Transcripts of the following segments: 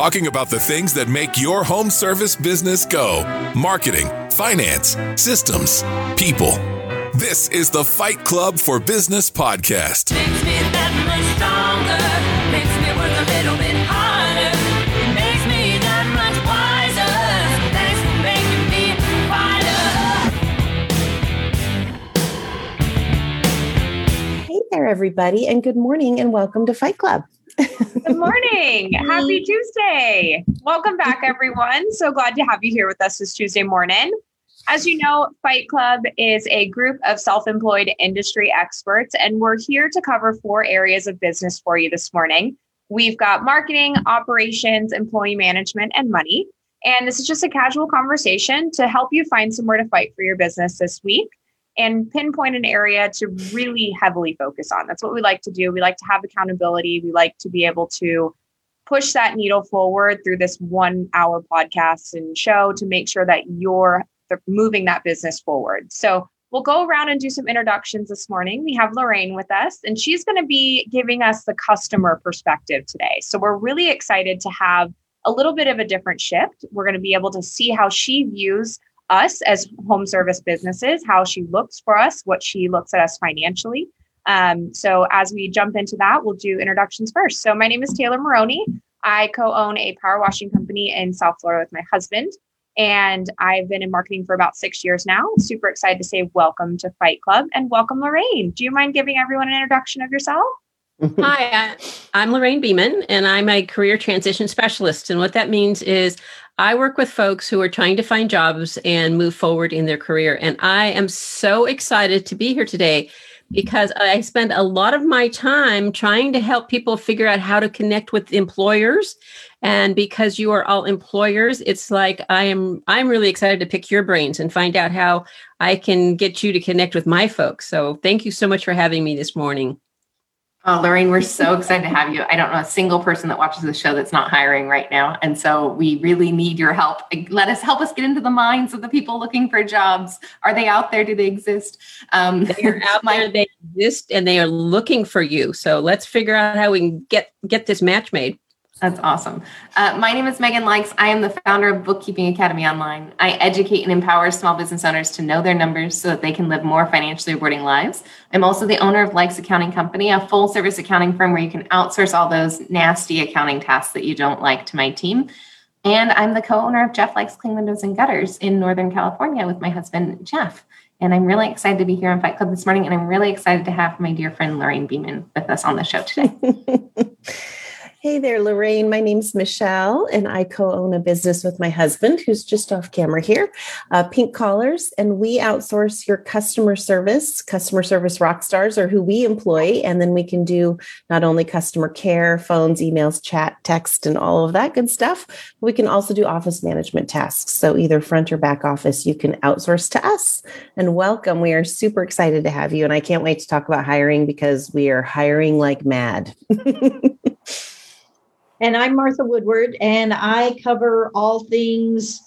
talking about the things that make your home service business go marketing, finance, systems, people. This is the Fight Club for Business podcast. Makes me that much stronger. Makes me work a little bit harder. It makes me that much wiser. Thanks for making me fighter. Hey there, everybody, and good morning, and welcome to Fight Club. Good morning. Happy Tuesday. Welcome back, everyone. So glad to have you here with us this Tuesday morning. As you know, Fight Club is a group of self employed industry experts, and we're here to cover four areas of business for you this morning. We've got marketing, operations, employee management, and money. And this is just a casual conversation to help you find somewhere to fight for your business this week and pinpoint an area to really heavily focus on. That's what we like to do. We like to have accountability. We like to be able to push that needle forward through this one hour podcast and show to make sure that you're moving that business forward. So we'll go around and do some introductions this morning. We have Lorraine with us, and she's going to be giving us the customer perspective today. So we're really excited to have a little bit of a different shift. We're going to be able to see how she views us as home service businesses, how she looks for us, what she looks at us financially. Um, so as we jump into that, we'll do introductions first. So my name is Taylor Maroney. I co-own a power washing company in South Florida with my husband. And I've been in marketing for about six years now. Super excited to say welcome to Fight Club and welcome Lorraine. Do you mind giving everyone an introduction of yourself? Hi, I'm Lorraine Beeman, and I'm a career transition specialist. And what that means is I work with folks who are trying to find jobs and move forward in their career. And I am so excited to be here today because I spend a lot of my time trying to help people figure out how to connect with employers. And because you are all employers, it's like I am I'm really excited to pick your brains and find out how I can get you to connect with my folks. So thank you so much for having me this morning. Oh, Lorraine, we're so excited to have you. I don't know a single person that watches the show that's not hiring right now. And so we really need your help. Let us help us get into the minds of the people looking for jobs. Are they out there? Do they exist? Um, They're out my, there, they exist and they are looking for you. So let's figure out how we can get get this match made. That's awesome. Uh, my name is Megan Likes. I am the founder of Bookkeeping Academy Online. I educate and empower small business owners to know their numbers so that they can live more financially rewarding lives. I'm also the owner of Likes Accounting Company, a full service accounting firm where you can outsource all those nasty accounting tasks that you don't like to my team. And I'm the co owner of Jeff Likes Clean Windows and Gutters in Northern California with my husband, Jeff. And I'm really excited to be here on Fight Club this morning. And I'm really excited to have my dear friend Lorraine Beeman with us on the show today. Hey there, Lorraine. My name's Michelle, and I co own a business with my husband, who's just off camera here, uh, Pink Collars. And we outsource your customer service. Customer service rock stars are who we employ. And then we can do not only customer care, phones, emails, chat, text, and all of that good stuff. We can also do office management tasks. So either front or back office, you can outsource to us. And welcome. We are super excited to have you. And I can't wait to talk about hiring because we are hiring like mad. And I'm Martha Woodward, and I cover all things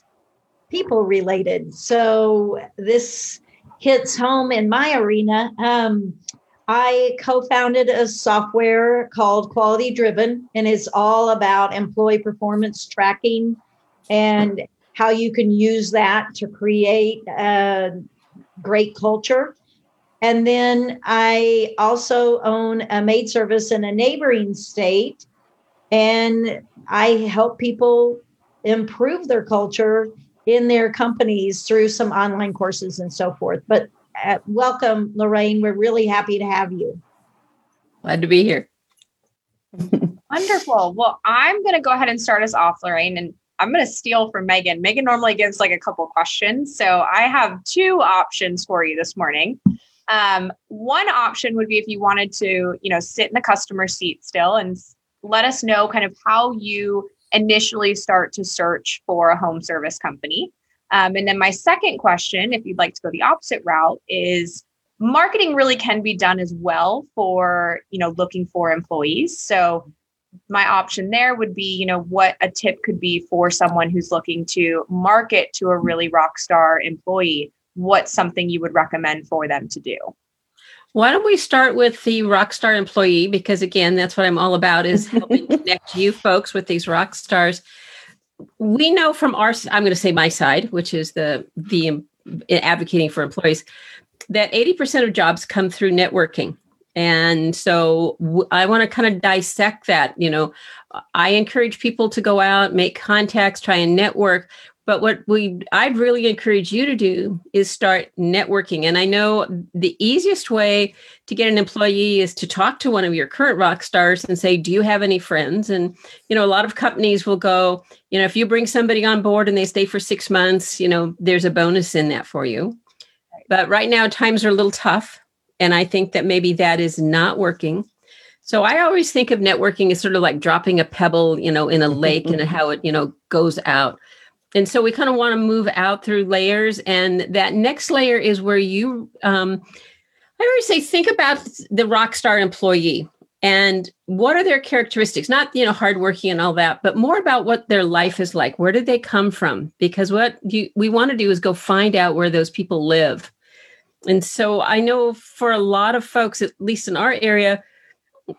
people related. So this hits home in my arena. Um, I co founded a software called Quality Driven, and it's all about employee performance tracking and how you can use that to create a great culture. And then I also own a maid service in a neighboring state and I help people improve their culture in their companies through some online courses and so forth. But uh, welcome, Lorraine. We're really happy to have you. Glad to be here. Wonderful. Well, I'm going to go ahead and start us off, Lorraine, and I'm going to steal from Megan. Megan normally gives like a couple questions. So I have two options for you this morning. Um, one option would be if you wanted to, you know, sit in the customer seat still and let us know kind of how you initially start to search for a home service company. Um, and then my second question, if you'd like to go the opposite route, is marketing really can be done as well for you know looking for employees. So my option there would be you know what a tip could be for someone who's looking to market to a really rock star employee. What's something you would recommend for them to do? Why don't we start with the rockstar employee? Because again, that's what I'm all about is helping connect you folks with these rock stars. We know from our, I'm going to say my side, which is the the um, advocating for employees, that 80% of jobs come through networking. And so w- I want to kind of dissect that. You know, I encourage people to go out, make contacts, try and network. But what we I'd really encourage you to do is start networking. And I know the easiest way to get an employee is to talk to one of your current rock stars and say, "Do you have any friends?" And you know, a lot of companies will go, you know, if you bring somebody on board and they stay for 6 months, you know, there's a bonus in that for you. But right now times are a little tough, and I think that maybe that is not working. So I always think of networking as sort of like dropping a pebble, you know, in a lake and how it, you know, goes out and so we kind of want to move out through layers and that next layer is where you um, i always say think about the rock star employee and what are their characteristics not you know hardworking and all that but more about what their life is like. Where did they come from? Because what you, we want to do is go find out where those people live. And so i know for a lot of folks at least in our area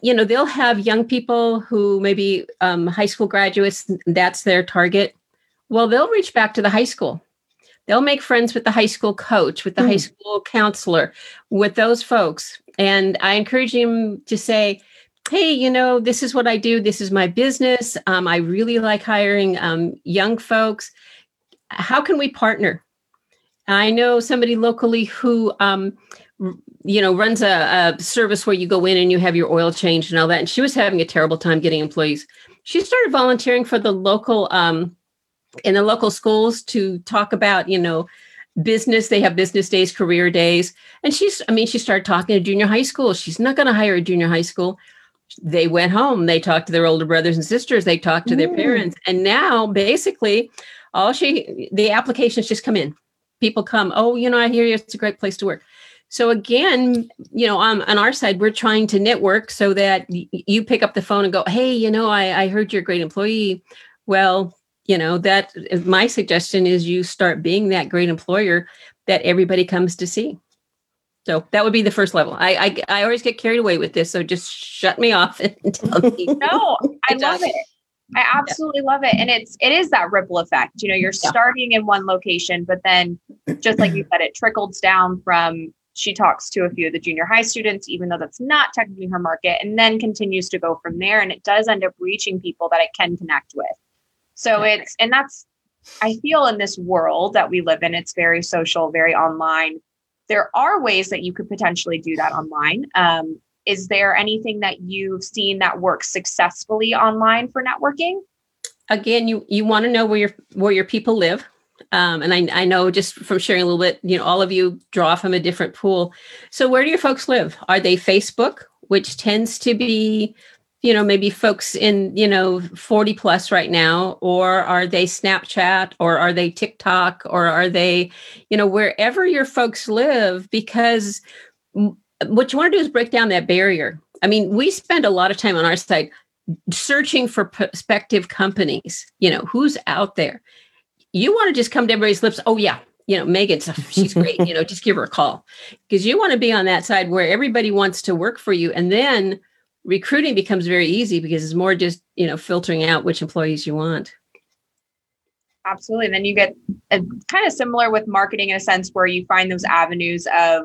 you know they'll have young people who maybe um, high school graduates that's their target well, they'll reach back to the high school. They'll make friends with the high school coach, with the mm. high school counselor, with those folks. And I encourage them to say, hey, you know, this is what I do. This is my business. Um, I really like hiring um, young folks. How can we partner? I know somebody locally who, um, you know, runs a, a, service where you go in and you have your oil changed and all that. And she was having a terrible time getting employees. She started volunteering for the local um, in the local schools to talk about, you know, business. They have business days, career days. And she's, I mean, she started talking to junior high school. She's not going to hire a junior high school. They went home, they talked to their older brothers and sisters, they talked to their mm. parents. And now basically all she the applications just come in. People come, oh, you know, I hear you, it's a great place to work. So again, you know, on, on our side, we're trying to network so that y- you pick up the phone and go, hey, you know, I, I heard you're a great employee. Well, you know that uh, my suggestion is you start being that great employer that everybody comes to see. So that would be the first level. I i, I always get carried away with this so just shut me off and tell me. No i love it. I absolutely yeah. love it and it's it is that ripple effect you know you're yeah. starting in one location but then just like you said it trickles down from she talks to a few of the junior high students even though that's not technically her market and then continues to go from there and it does end up reaching people that it can connect with so it's, and that's, I feel in this world that we live in, it's very social, very online. There are ways that you could potentially do that online. Um, is there anything that you've seen that works successfully online for networking? Again, you you want to know where your where your people live. Um, and I, I know just from sharing a little bit, you know, all of you draw from a different pool. So where do your folks live? Are they Facebook, which tends to be you know maybe folks in you know 40 plus right now or are they snapchat or are they tiktok or are they you know wherever your folks live because what you want to do is break down that barrier. I mean we spend a lot of time on our site searching for prospective companies you know who's out there. You want to just come to everybody's lips oh yeah you know megan's she's great you know just give her a call. Because you want to be on that side where everybody wants to work for you and then recruiting becomes very easy because it's more just you know filtering out which employees you want. Absolutely. And then you get a, kind of similar with marketing in a sense where you find those avenues of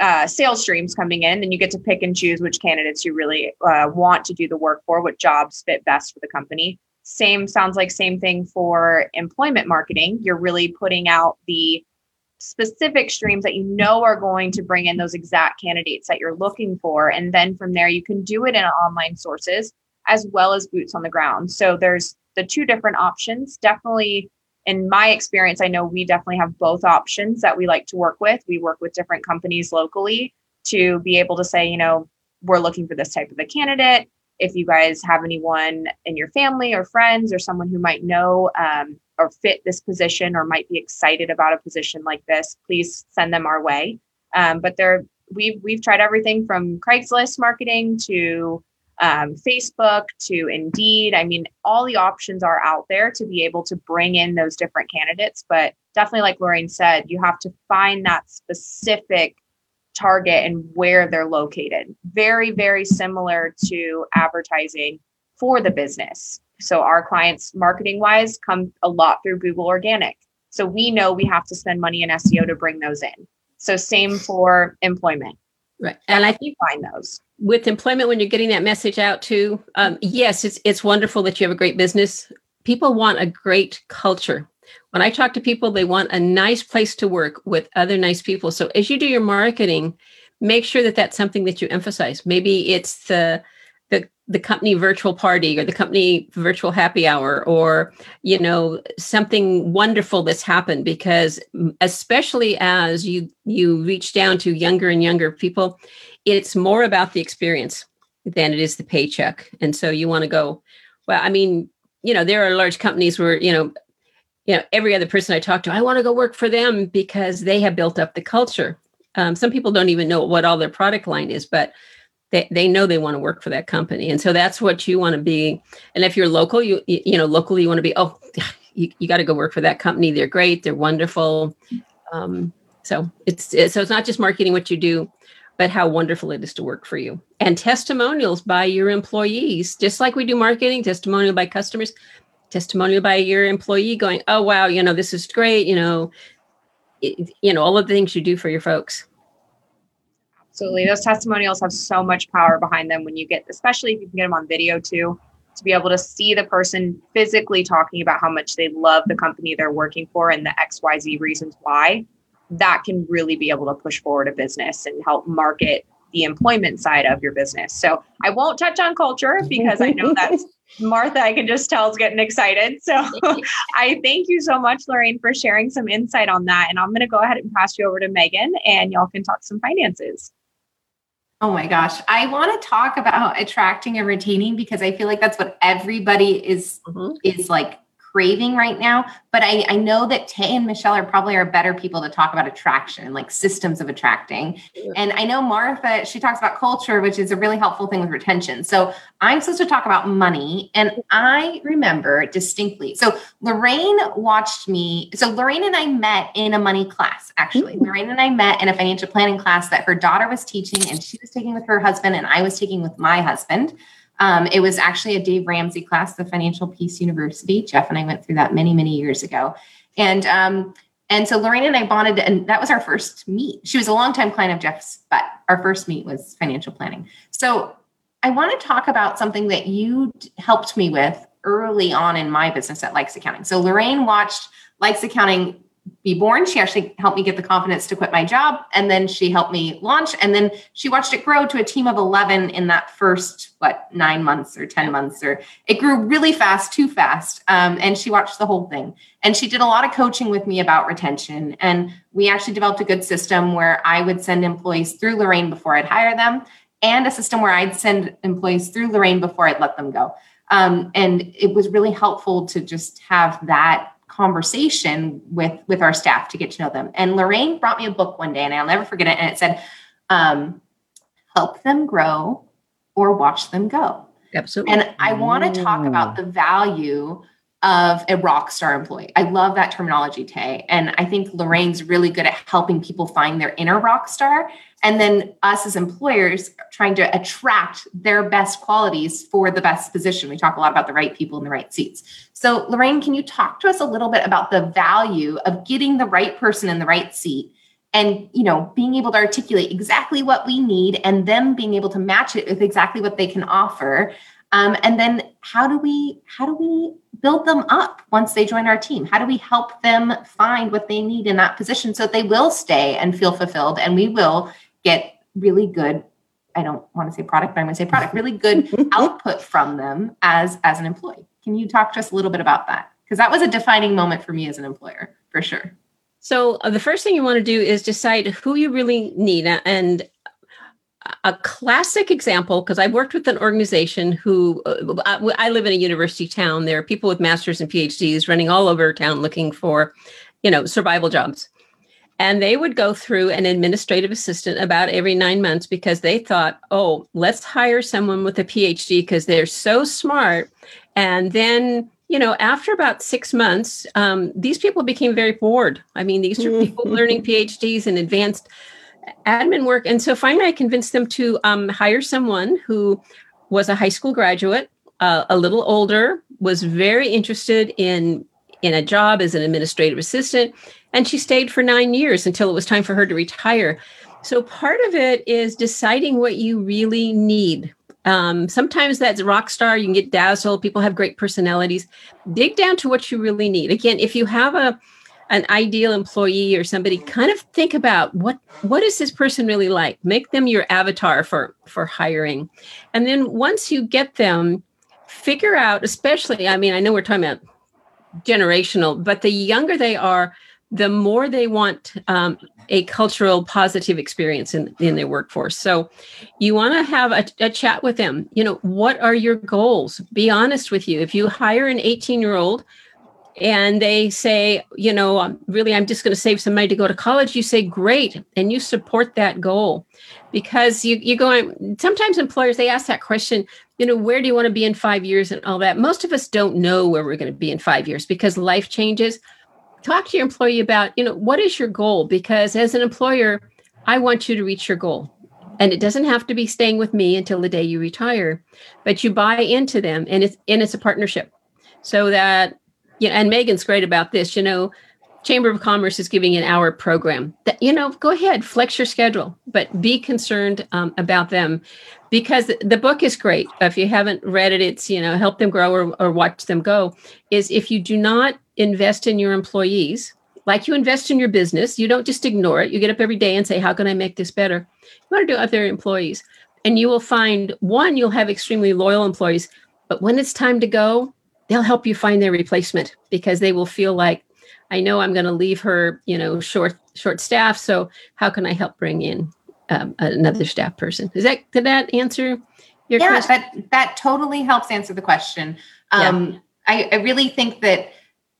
uh, sales streams coming in and you get to pick and choose which candidates you really uh, want to do the work for what jobs fit best for the company. Same sounds like same thing for employment marketing. You're really putting out the specific streams that you know are going to bring in those exact candidates that you're looking for. And then from there, you can do it in online sources as well as boots on the ground. So there's the two different options. Definitely, in my experience, I know we definitely have both options that we like to work with. We work with different companies locally to be able to say, you know, we're looking for this type of a candidate. If you guys have anyone in your family or friends or someone who might know um, or fit this position or might be excited about a position like this, please send them our way. Um, but there, we've we've tried everything from Craigslist marketing to um, Facebook to Indeed. I mean, all the options are out there to be able to bring in those different candidates. But definitely, like Lorraine said, you have to find that specific target and where they're located. Very, very similar to advertising for the business. So our clients, marketing wise, come a lot through Google Organic. So we know we have to spend money in SEO to bring those in. So same for employment. Right. And I think find those with employment when you're getting that message out to Um, yes, it's it's wonderful that you have a great business. People want a great culture. When I talk to people, they want a nice place to work with other nice people. So as you do your marketing, make sure that that's something that you emphasize. Maybe it's the the the company virtual party or the company virtual happy hour or you know something wonderful that's happened because especially as you you reach down to younger and younger people it's more about the experience than it is the paycheck and so you want to go well i mean you know there are large companies where you know you know every other person i talk to i want to go work for them because they have built up the culture. Um, some people don't even know what all their product line is but they, they know they want to work for that company. And so that's what you want to be. And if you're local you you know locally you want to be oh you, you got to go work for that company. They're great. They're wonderful. Um, so it's, it's so it's not just marketing what you do but how wonderful it is to work for you. And testimonials by your employees just like we do marketing testimonial by customers testimonial by your employee going oh wow you know this is great you know it, you know all of the things you do for your folks Absolutely. Those testimonials have so much power behind them when you get, especially if you can get them on video too, to be able to see the person physically talking about how much they love the company they're working for and the XYZ reasons why. That can really be able to push forward a business and help market the employment side of your business. So I won't touch on culture because I know that's Martha, I can just tell is getting excited. So I thank you so much, Lorraine, for sharing some insight on that. And I'm going to go ahead and pass you over to Megan and y'all can talk some finances. Oh my gosh. I want to talk about attracting and retaining because I feel like that's what everybody is mm-hmm. is like craving right now. But I, I know that Tay and Michelle are probably are better people to talk about attraction, like systems of attracting. And I know Martha, she talks about culture, which is a really helpful thing with retention. So I'm supposed to talk about money. And I remember distinctly. So Lorraine watched me. So Lorraine and I met in a money class, actually. Mm-hmm. Lorraine and I met in a financial planning class that her daughter was teaching, and she was taking with her husband, and I was taking with my husband. Um, it was actually a Dave Ramsey class, the Financial Peace University. Jeff and I went through that many, many years ago. And um, and so Lorraine and I bonded, and that was our first meet. She was a longtime client of Jeff's, but our first meet was financial planning. So I want to talk about something that you helped me with early on in my business at Likes Accounting. So Lorraine watched Likes Accounting be born. She actually helped me get the confidence to quit my job. And then she helped me launch. And then she watched it grow to a team of 11 in that first, what, nine months or 10 months. Or it grew really fast, too fast. Um, and she watched the whole thing. And she did a lot of coaching with me about retention. And we actually developed a good system where I would send employees through Lorraine before I'd hire them, and a system where I'd send employees through Lorraine before I'd let them go. Um, and it was really helpful to just have that conversation with with our staff to get to know them. And Lorraine brought me a book one day, and I'll never forget it. And it said, um, "Help them grow, or watch them go." Absolutely. And I want to talk about the value of a rock star employee. I love that terminology, Tay. And I think Lorraine's really good at helping people find their inner rock star. And then us as employers trying to attract their best qualities for the best position. We talk a lot about the right people in the right seats. So, Lorraine, can you talk to us a little bit about the value of getting the right person in the right seat and, you know, being able to articulate exactly what we need and them being able to match it with exactly what they can offer? Um, and then how do we how do we build them up once they join our team? How do we help them find what they need in that position so that they will stay and feel fulfilled and we will get really good I don't want to say product, but I'm going to say product, really good output from them as as an employee. Can you talk to us a little bit about that? Because that was a defining moment for me as an employer, for sure. So, uh, the first thing you want to do is decide who you really need. And a classic example, because I've worked with an organization who uh, I, I live in a university town. There are people with masters and PhDs running all over town looking for, you know, survival jobs. And they would go through an administrative assistant about every nine months because they thought, oh, let's hire someone with a PhD because they're so smart and then, you know, after about six months, um, these people became very bored. I mean, these are people learning PhDs and advanced admin work. And so finally, I convinced them to um, hire someone who was a high school graduate, uh, a little older, was very interested in in a job as an administrative assistant, and she stayed for nine years until it was time for her to retire. So part of it is deciding what you really need. Um, sometimes that's rock star. You can get dazzled. People have great personalities. Dig down to what you really need. Again, if you have a an ideal employee or somebody kind of think about what what is this person really like? Make them your avatar for for hiring. And then once you get them figure out especially i mean i know we're talking about generational but the younger they are the more they want um, a cultural positive experience in, in their workforce. So you want to have a, a chat with them. You know what are your goals? Be honest with you. If you hire an 18 year old and they say, you know, um, really, I'm just going to save some money to go to college, you say, great. And you support that goal because you, you're going, sometimes employers, they ask that question, you know, where do you want to be in five years and all that? Most of us don't know where we're going to be in five years because life changes. Talk to your employee about, you know, what is your goal? Because as an employer, I want you to reach your goal. And it doesn't have to be staying with me until the day you retire, but you buy into them and it's and it's a partnership. So that know, and Megan's great about this. You know, Chamber of Commerce is giving an hour program. That you know, go ahead, flex your schedule, but be concerned um, about them because the book is great. If you haven't read it, it's you know, help them grow or, or watch them go. Is if you do not invest in your employees like you invest in your business, you don't just ignore it. You get up every day and say, "How can I make this better?" You want to do their employees, and you will find one, you'll have extremely loyal employees. But when it's time to go, they'll help you find their replacement because they will feel like i know i'm going to leave her you know short short staff so how can i help bring in um, another staff person is that did that answer your yeah question? that that totally helps answer the question um, yeah. I, I really think that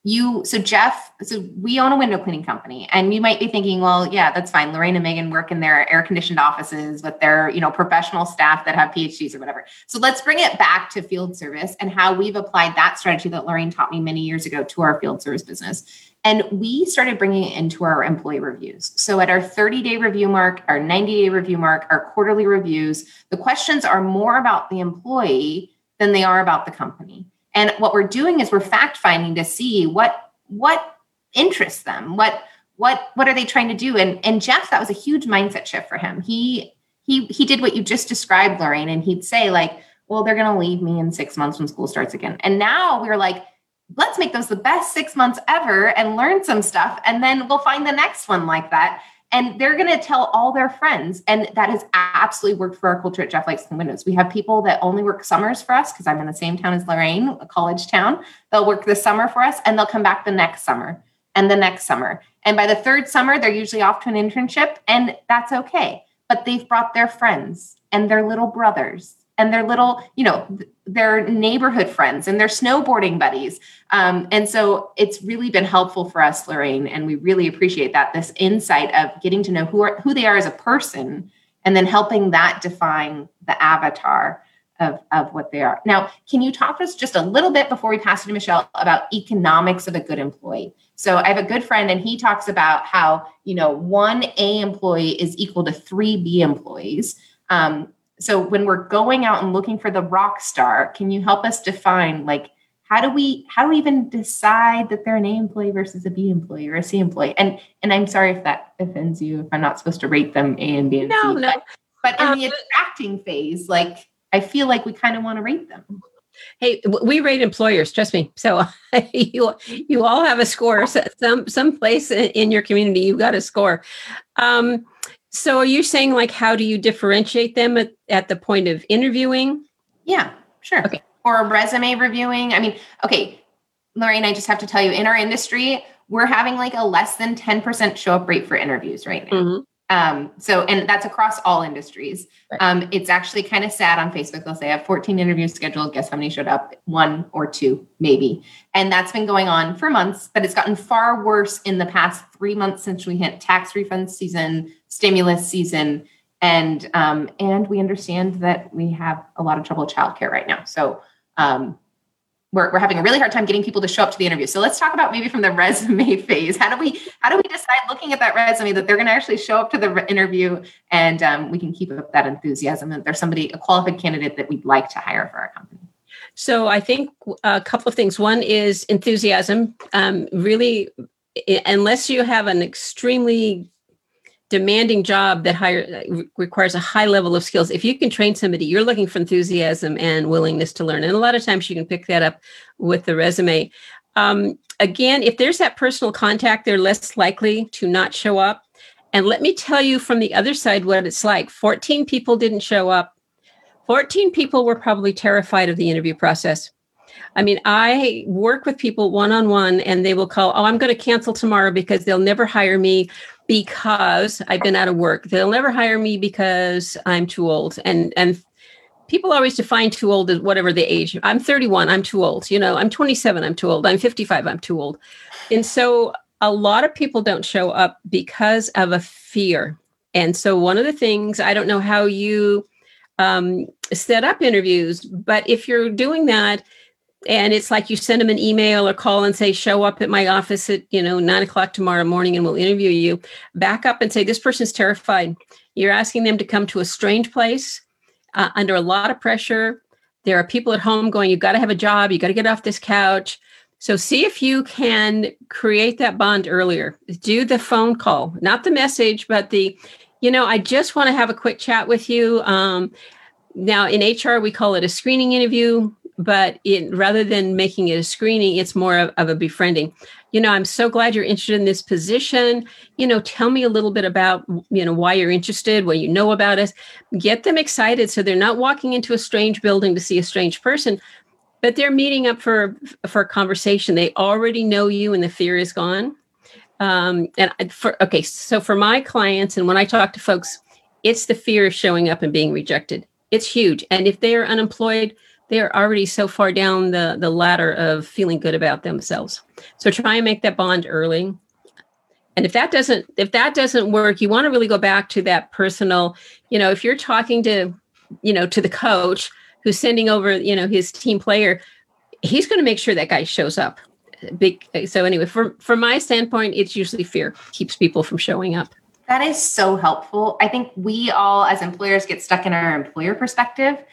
you so jeff so we own a window cleaning company and you might be thinking well yeah that's fine. Lorraine and megan work in their air conditioned offices with their you know professional staff that have phds or whatever. So let's bring it back to field service and how we've applied that strategy that lorraine taught me many years ago to our field service business. And we started bringing it into our employee reviews. So at our 30 day review mark our 90 day review mark our quarterly reviews the questions are more about the employee than they are about the company and what we're doing is we're fact finding to see what what interests them, what what what are they trying to do? And and Jeff, that was a huge mindset shift for him. He he he did what you just described, Lorraine, and he'd say like, well, they're going to leave me in six months when school starts again. And now we're like, let's make those the best six months ever and learn some stuff, and then we'll find the next one like that and they're going to tell all their friends and that has absolutely worked for our culture at jeff likes windows. We have people that only work summers for us because i'm in the same town as lorraine a college town. They'll work the summer for us and they'll come back the next summer and the next summer. And by the third summer they're usually off to an internship and that's okay. But they've brought their friends and their little brothers and their little, you know, their neighborhood friends and their snowboarding buddies. Um, and so it's really been helpful for us, Lorraine, and we really appreciate that this insight of getting to know who are who they are as a person, and then helping that define the avatar of, of what they are. Now, can you talk to us just a little bit before we pass it to Michelle about economics of a good employee? So I have a good friend and he talks about how, you know, one A employee is equal to three B employees. Um, so when we're going out and looking for the rock star can you help us define like how do we how do we even decide that they're an A employee versus a B employee or a C employee? And and I'm sorry if that offends you if I'm not supposed to rate them A and B and no, C. No. But, but in um, the attracting phase, like I feel like we kind of want to rate them. Hey, we rate employers. Trust me. So you you all have a score. Some some place in your community, you've got a score. Um, so are you saying like how do you differentiate them at, at the point of interviewing? Yeah, sure. Okay. Or resume reviewing. I mean, okay, Lorraine, I just have to tell you, in our industry, we're having like a less than 10% show up rate for interviews right now. Mm-hmm. Um, so, and that's across all industries. Right. Um, it's actually kind of sad on Facebook. They'll say I have 14 interviews scheduled. Guess how many showed up? One or two, maybe. And that's been going on for months, but it's gotten far worse in the past three months since we hit tax refund season, stimulus season, and um, and we understand that we have a lot of trouble with childcare right now. So um, we're, we're having a really hard time getting people to show up to the interview. So let's talk about maybe from the resume phase. How do we how do we decide looking at that resume that they're going to actually show up to the re- interview and um, we can keep up that enthusiasm and there's somebody a qualified candidate that we'd like to hire for our company. So I think a couple of things. One is enthusiasm. Um, really, unless you have an extremely demanding job that hire requires a high level of skills, if you can train somebody, you're looking for enthusiasm and willingness to learn. And a lot of times you can pick that up with the resume. Um, again, if there's that personal contact, they're less likely to not show up. And let me tell you from the other side what it's like. 14 people didn't show up 14 people were probably terrified of the interview process. I mean, I work with people one on one and they will call, Oh, I'm going to cancel tomorrow because they'll never hire me because I've been out of work. They'll never hire me because I'm too old. And, and, People always define too old as whatever the age. I'm 31, I'm too old. You know, I'm 27, I'm too old. I'm 55, I'm too old. And so a lot of people don't show up because of a fear. And so one of the things, I don't know how you um, set up interviews. But if you're doing that, and it's like you send them an email or call and say, show up at my office at, you know, nine o'clock tomorrow morning and we'll interview you, back up and say, this person's terrified. You're asking them to come to a strange place uh, under a lot of pressure. There are people at home going, you've got to have a job, you got to get off this couch. So see if you can create that bond earlier. Do the phone call, not the message, but the, you know, I just want to have a quick chat with you. Um, now in HR, we call it a screening interview, but it, rather than making it a screening, it's more of, of a befriending. You know, I'm so glad you're interested in this position. You know, tell me a little bit about, you know, why you're interested, what you know about us. Get them excited so they're not walking into a strange building to see a strange person, but they're meeting up for for a conversation. They already know you and the fear is gone um, and for okay so for my clients and when i talk to folks it's the fear of showing up and being rejected it's huge and if they are unemployed they're already so far down the the ladder of feeling good about themselves so try and make that bond early and if that doesn't if that doesn't work you want to really go back to that personal you know if you're talking to you know to the coach who's sending over you know his team player he's going to make sure that guy shows up big so anyway from from my standpoint it's usually fear keeps people from showing up That is so helpful. I think we all, as employers, get stuck in our employer perspective.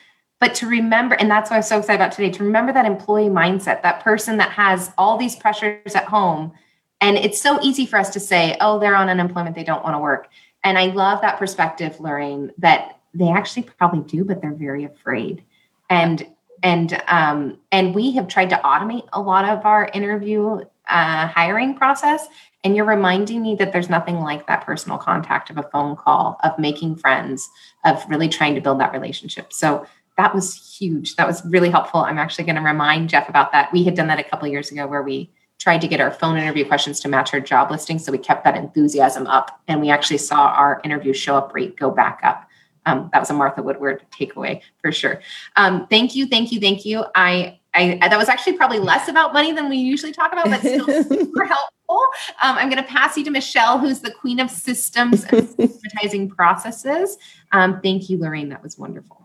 But to remember, and that's what I'm so excited about today, to remember that employee mindset, that person that has all these pressures at home. And it's so easy for us to say, oh, they're on unemployment, they don't want to work. And I love that perspective, Lorraine, that they actually probably do, but they're very afraid. And and um, and we have tried to automate a lot of our interview uh, hiring process and you're reminding me that there's nothing like that personal contact of a phone call of making friends of really trying to build that relationship so that was huge that was really helpful i'm actually going to remind jeff about that we had done that a couple of years ago where we tried to get our phone interview questions to match our job listing so we kept that enthusiasm up and we actually saw our interview show up rate go back up um, that was a Martha Woodward takeaway for sure. Um, thank you, thank you, thank you. I, I that was actually probably less about money than we usually talk about, but still super helpful. Um, I'm going to pass you to Michelle, who's the queen of systems and systematizing processes. Um, thank you, Lorraine. That was wonderful.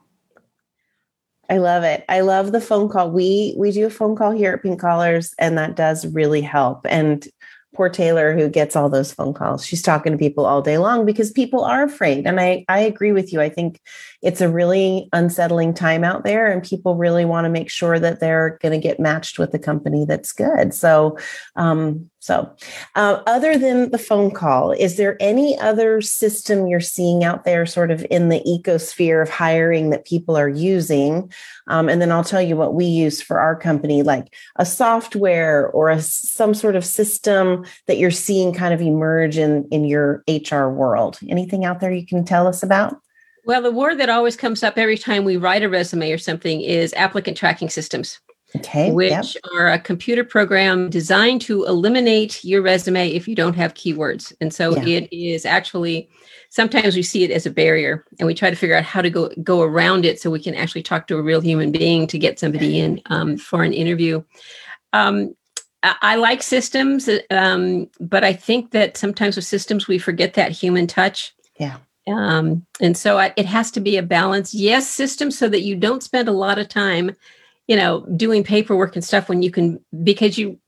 I love it. I love the phone call. We we do a phone call here at Pink Collars, and that does really help. And poor Taylor, who gets all those phone calls, she's talking to people all day long because people are afraid. And I I agree with you. I think it's a really unsettling time out there, and people really want to make sure that they're going to get matched with a company that's good. So, um, so uh, other than the phone call, is there any other system you're seeing out there, sort of in the ecosphere of hiring that people are using? Um, and then I'll tell you what we use for our company, like a software or a some sort of system that you're seeing kind of emerge in in your HR world. Anything out there you can tell us about? well the word that always comes up every time we write a resume or something is applicant tracking systems Okay. which yep. are a computer program designed to eliminate your resume if you don't have keywords. And so Yeah. it is actually sometimes we see it as a barrier and we try to figure out how to go go around it so we can actually talk to a real human being to get somebody in um, for an interview. Um, I, like systems, um, but I think that sometimes with systems we forget that human touch. Yeah. Um, and so I, it has to be a balance. Yes, systems so that you don't spend a lot of time you know, doing paperwork and stuff when you can, because you,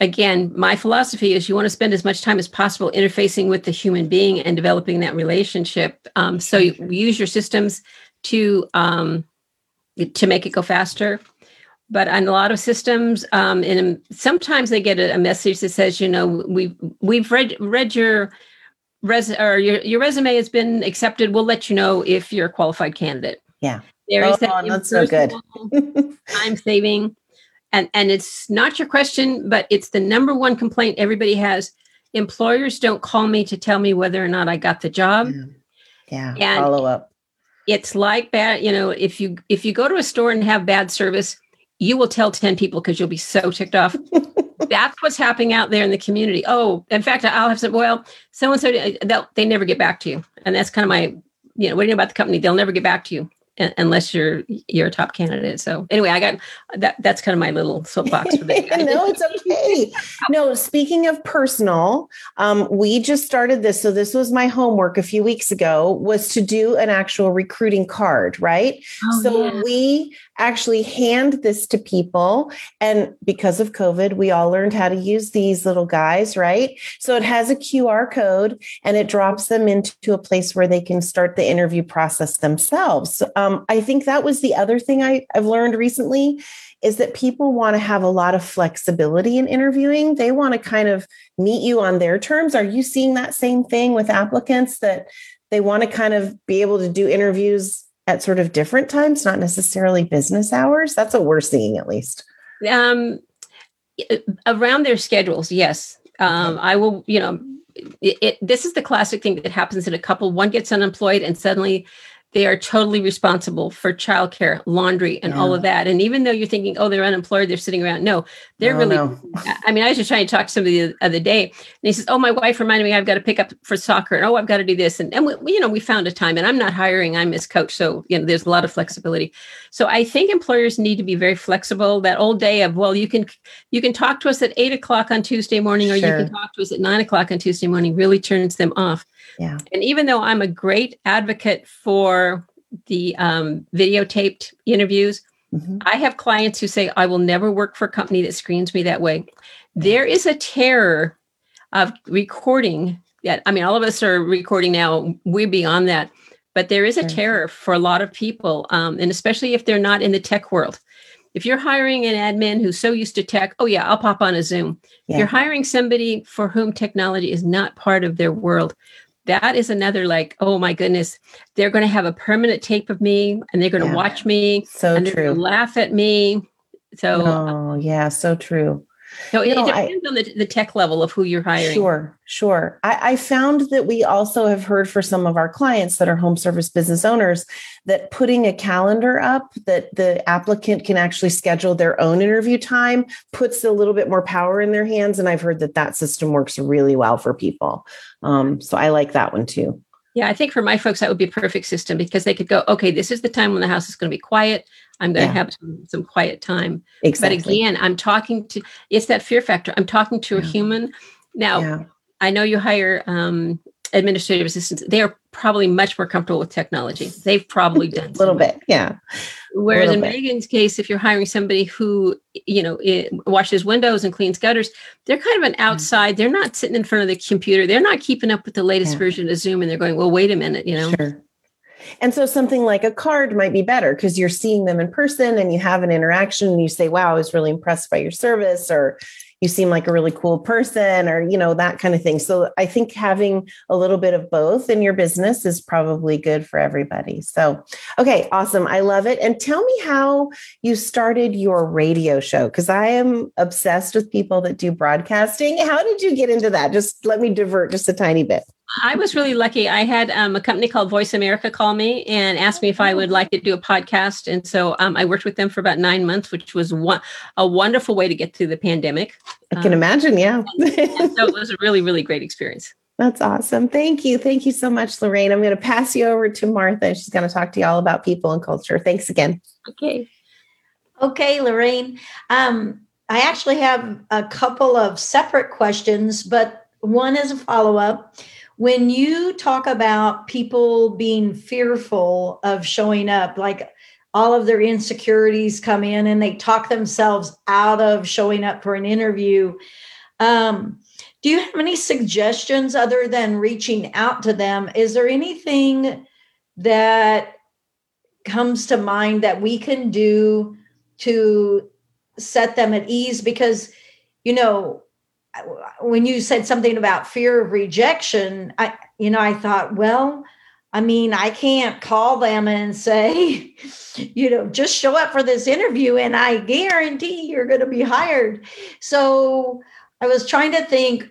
again, my philosophy is you want to spend as much time as possible interfacing with the human being and developing that relationship. Um, so you use your systems to um, to make it go faster. But on a lot of systems, um, and sometimes they get a, message that says, you know, we've we've read read your res or your, your resume has been accepted. We'll let you know if you're a qualified candidate. Yeah. There is Oh, that that's so good. time saving. And and it's not your question, but it's the number one complaint everybody has. Employers don't call me to tell me whether or not I got the job. Yeah. And- Follow up. It's like bad, you know, if you if you go to a store and have bad service, you will tell 10 people because you'll be so ticked off. That's what's happening out there in the community. Oh, in fact, I'll have some, well, so and so, they'll- they never get back to you. And that's kind of my, you know, what do you know about the company? They'll never get back to you unless you're you're a top candidate. So anyway, I got that. That's kind of my little soapbox for that. no, it's okay. No, speaking of personal, um, we just started this. So this was my homework a few weeks ago was to do an actual recruiting card, right? Oh, so yeah. we actually hand this to people. And because of COVID, we all learned how to use these little guys, right? So it has a QR code and it drops them into a place where they can start the interview process themselves. Um, I think that was the other thing I, I've learned recently is that people want to have a lot of flexibility in interviewing. They want to kind of meet you on their terms. Are you seeing that same thing with applicants that they want to kind of be able to do interviews at sort of different times, not necessarily business hours? That's what we're seeing at least. um around their schedules yes um i will you know it, it, this is the classic thing that happens in a couple one gets unemployed and suddenly they are totally responsible for childcare laundry and all of that and even though you're thinking oh they're unemployed they're sitting around no they're No, really no. i mean i was just trying to talk to somebody the other day and he says oh my wife reminded me i've got to pick up for soccer and oh i've got to do this and, and we, we- you know we found a time and i'm not hiring i'm his coach so you know there's a lot of flexibility so I think employers need to be very flexible. That old day of well, you can you can talk to us at eight o'clock on Tuesday morning, or Sure. you can talk to us at nine o'clock on Tuesday morning, really turns them off. Yeah. And even though I'm a great advocate for the um, videotaped interviews, Mhm. I have clients who say I will never work for a company that screens me that way. There is a terror of recording. That I mean, all of us are recording now. We're beyond that but there is a terror for a lot of people um, and especially if they're not in the tech world if you're hiring an admin who's so used to tech oh yeah i'll pop on a zoom if you're hiring somebody for whom technology is not part of their world that is another like oh my goodness they're going to have a permanent tape of me and they're going to Yeah. watch me So and true. laugh at me so, Oh, yeah, so true. so it, No, it I- depends on the, the tech level of who you're hiring Sure, sure. I, I found that we also have heard for some of our clients that are home service business owners that putting a calendar up that the applicant can actually schedule their own interview time puts a little bit more power in their hands. And I've heard that that system works really well for people. Um, so I like that one too. Yeah, I think for my folks, that would be a perfect system because they could go, okay, this is the time when the house is going to be quiet. I'm going Yeah. to have some, some quiet time. Exactly. But again, I'm talking to, it's that fear factor. I'm talking to a human. Now, yeah, I know you hire um, administrative assistants. They are probably much more comfortable with technology. They've probably done a little bit. Yeah. Whereas in bit. Megan's case, if you're hiring somebody who, you know, washes windows and cleans gutters, they're kind of an hmm. outside. They're not sitting in front of the computer. They're not keeping up with the latest Yeah. version of Zoom, and they're going, "Well, wait a minute," you know. Sure. And so something like a card might be better because you're seeing them in person and you have an interaction and you say, wow, I was really impressed by your service or you seem like a really cool person or, you know, that kind of thing. So I think having a little bit of both in your business is probably good for everybody. So, okay, awesome. I love it. And tell me how you started your radio show because I am obsessed with people that do broadcasting. How did you get into that? Just let me divert just a tiny bit. I was really lucky. I had um, a company called Voice America call me and asked me if I would like to do a podcast. And so um, I worked with them for about nine months, which was one, a wonderful way to get through the pandemic. I can Um, imagine. Yeah. And so it was a really, really great experience. That's awesome. Thank you. Thank you so much, Lorraine. I'm going to pass you over to Martha. She's going to talk to you all about people and culture. Thanks again. Okay. Okay, Lorraine. Um, I actually have a couple of separate questions, but one is a follow up. When you talk about people being fearful of showing up, like all of their insecurities come in and they talk themselves out of showing up for an interview. Um, do you have any suggestions other than reaching out to them? Is there anything that comes to mind that we can do to set them at ease? Because, you know, when you said something about fear of rejection, I, you know, I thought, well, I mean, I can't call them and say, you know, just show up for this interview and I guarantee you're going to be hired. So I was trying to think,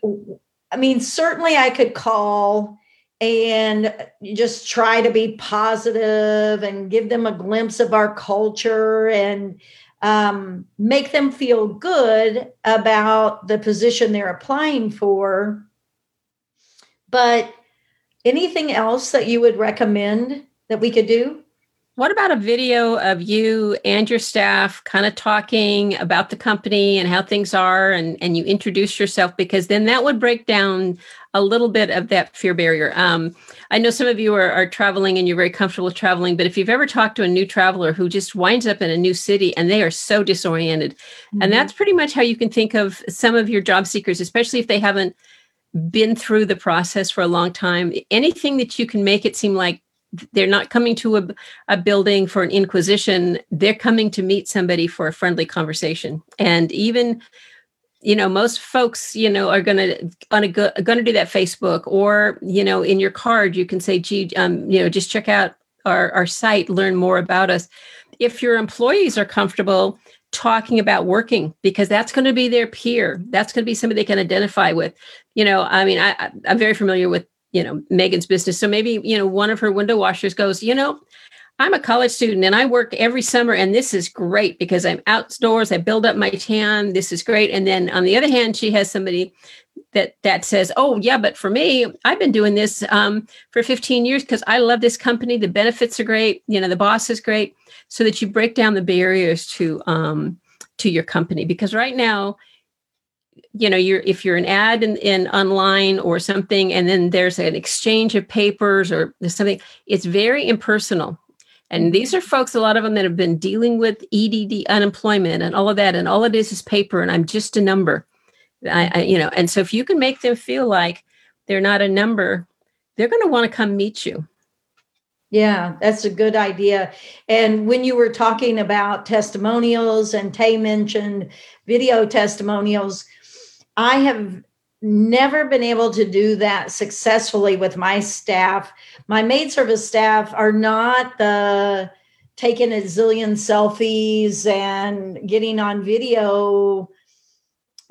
I mean, certainly I could call and just try to be positive and give them a glimpse of our culture and um, make them feel good about the position they're applying for. But anything else that you would recommend that we could do? What about a video of you and your staff kind of talking about the company and how things are and, and you introduce yourself because then that would break down a little bit of that fear barrier. Um, I know some of you are, are traveling and you're very comfortable with traveling, but if you've ever talked to a new traveler who just winds up in a new city and they are so disoriented, mm-hmm. and that's pretty much how you can think of some of your job seekers, especially if they haven't been through the process for a long time. Anything that you can make it seem like they're not coming to a, a building for an inquisition they're coming to meet somebody for a friendly conversation and even you know most folks you know are going to going to do that facebook or you know in your card you can say gee um, you know just check out our, our site learn more about us. If your employees are comfortable talking about working because that's going to be their peer that's going to be somebody they can identify with. You know i mean I, i'm very familiar with you know megan's business so maybe you know one of her window washers goes you know i'm a college student and i work every summer and this is great because i'm outdoors i build up my tan this is great. And then on the other hand she has somebody that that says oh yeah but for me i've been doing this um, for 15 years because i love this company. The benefits are great. You know the boss is great. So that you break down the barriers to um, to your company because right now you know you're if you're an ad in, in online or something and then there's an exchange of papers or something it's very impersonal and mm-hmm. these are folks a lot of them that have been dealing with edd unemployment and all of that and all it is is paper and i'm just a number. I, I you know and so if you can make them feel like they're not a number they're going to want to come meet you. Yeah, that's a good idea. And when you were talking about testimonials and Tay mentioned video testimonials, I have never been able to do that successfully with my staff. My maid service staff are not the taking a zillion selfies and getting on video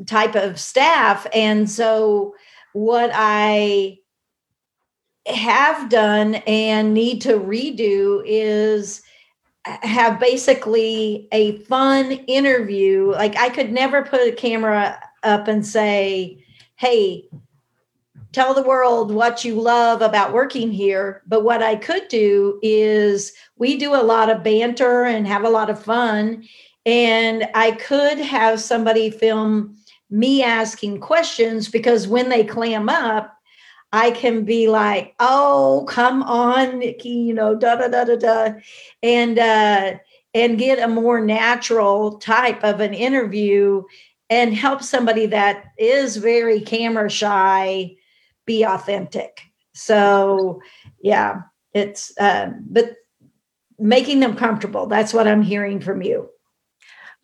type of staff. And so, what I have done and need to redo is have basically a fun interview. Like, I could never put a camera up and say, hey, tell the world what you love about working here. But what I could do is we do a lot of banter and have a lot of fun. And I could have somebody film me asking questions because when they clam up, I can be like, oh, come on, Nikki, you know, da da da da da. And uh and get a more natural type of an interview and help somebody that is very camera shy be authentic. So, yeah, it's, uh, but making them comfortable. That's what I'm hearing from you.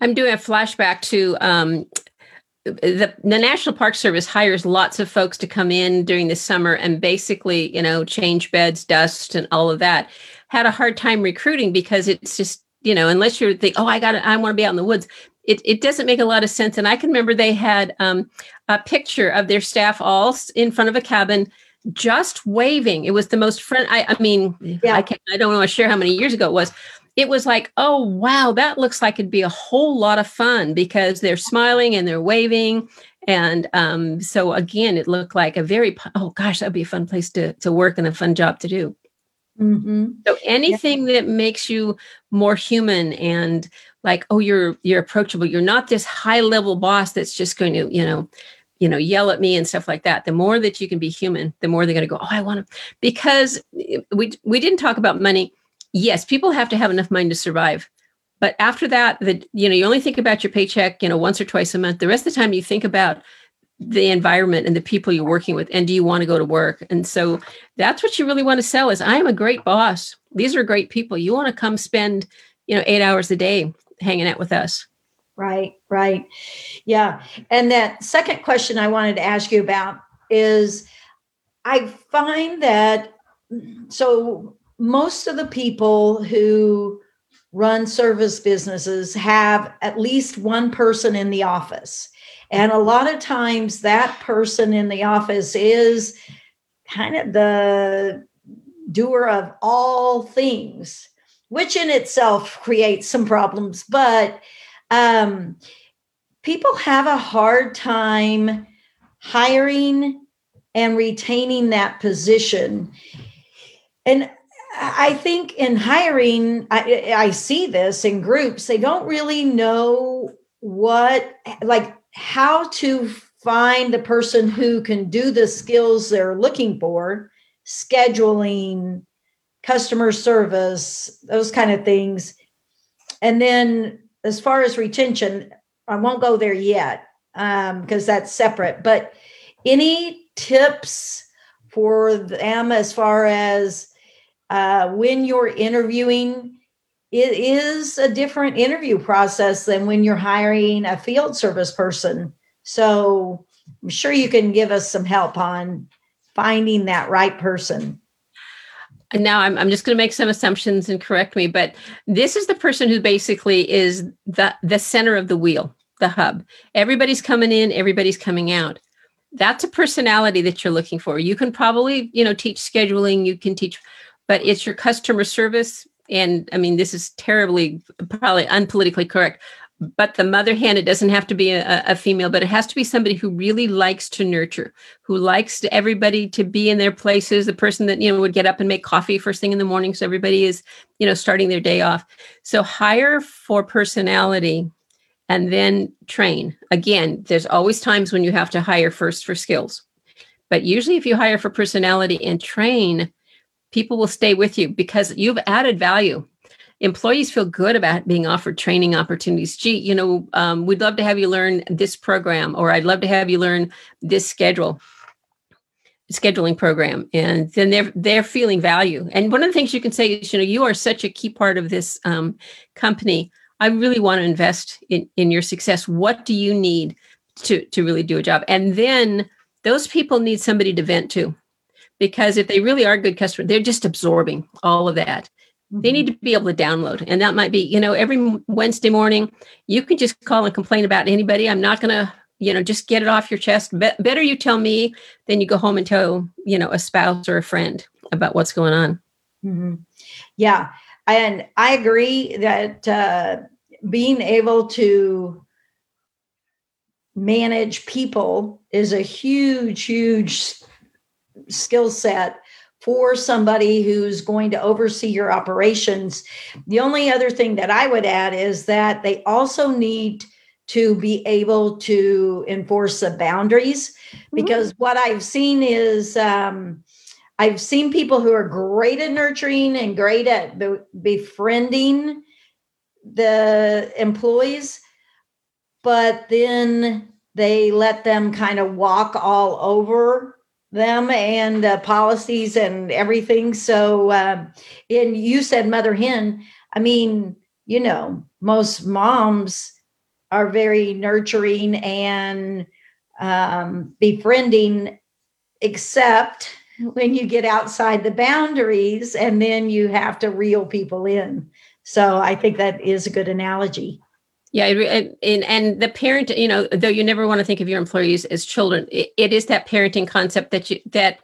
I'm doing a flashback to um, the, the National Park Service hires lots of folks to come in during the summer and basically, you know, change beds, dust, and all of that. Had a hard time recruiting because it's just, you know, unless you're the, oh, I got it, I want to be out in the woods it, it doesn't make a lot of sense. And I can remember they had um, a picture of their staff all in front of a cabin, just waving. It was the most friend. I, I mean, yeah. I can't, I don't want to share how many years ago it was. It was like, oh wow, that looks like it'd be a whole lot of fun because they're smiling and they're waving. And um, so again, it looked like a very oh gosh, that'd be a fun place to to work and a fun job to do. Mm-hmm. So anything yeah. that makes you more human and like oh you're you're approachable you're not this high level boss that's just going to you know you know yell at me and stuff like that the more that you can be human the more they're going to go oh i want to because we we didn't talk about money yes, people have to have enough money to survive. But after that, the you know, you only think about your paycheck, you know, once or twice a month. The rest of the time you think about the environment and the people you're working with and do you want to go to work and so that's what you really want to sell is i am a great boss these are great people you want to come spend you know eight hours a day hanging out with us Right, right. Yeah. And that second question I wanted to ask you about is I find that so most of the people who run service businesses have at least one person in the office. And a lot of times that person in the office is kind of the doer of all things, which in itself creates some problems. But um, people have a hard time hiring and retaining that position. And I think in hiring, I, I see this in groups, they don't really know what, like, how to find the person who can do the skills they're looking for, scheduling, customer service, those kind of things. And then as far as retention, I won't go there yet because um, that's separate. But any tips for them as far as uh, when you're interviewing? It is a different interview process than when you're hiring a field service person. So I'm sure you can give us some help on finding that right person. And now I'm, I'm just going to make some assumptions and correct me but this is the person who basically is the the center of the wheel the hub. Everybody's coming in everybody's coming out. That's a personality that you're looking for. You can probably you know teach scheduling you can teach but it's your customer service and i mean this is terribly probably unpolitically correct but the mother hen it doesn't have to be a, a, female but it has to be somebody who really likes to nurture who likes to, everybody to be in their places the person that you know would get up and make coffee first thing in the morning so everybody is you know starting their day off. So hire for personality and then train. Again there's always times when you have to hire first for skills but usually if you hire for personality and train people will stay with you because you've added value. Employees feel good about being offered training opportunities. Gee, you know, um, we'd love to have you learn this program, or I'd love to have you learn this schedule scheduling program. And then they're they're feeling value. And one of the things you can say is you know you are such a key part of this um, company. I really want to invest in in your success. What do you need to to really do a job? And then those people need somebody to vent to because if they really are good customers they're just absorbing all of that they need mm-hmm. to be able to download. And that might be, you know, every Wednesday morning, you can just call and complain about anybody. I'm not going to, you know, just get it off your chest. Be- better you tell me than you go home and tell, you know, a spouse or a friend about what's going on. Mm-hmm. Yeah. And I agree that uh, being able to manage people is a huge, huge skill set for somebody who's going to oversee your operations. The only other thing that I would add is that they also need to be able to enforce the boundaries mm-hmm. because what I've seen is um, I've seen people who are great at nurturing and great at be- befriending the employees, but then they let them kind of walk all over them and uh, policies and everything. So, um, and you said mother hen. I mean, you know, most moms are very nurturing and um, befriending, except when you get outside the boundaries and then you have to reel people in. So, I think that is a good analogy. Yeah, and, and the parent, you know, though you never want to think of your employees as children, it, it is that parenting concept that you that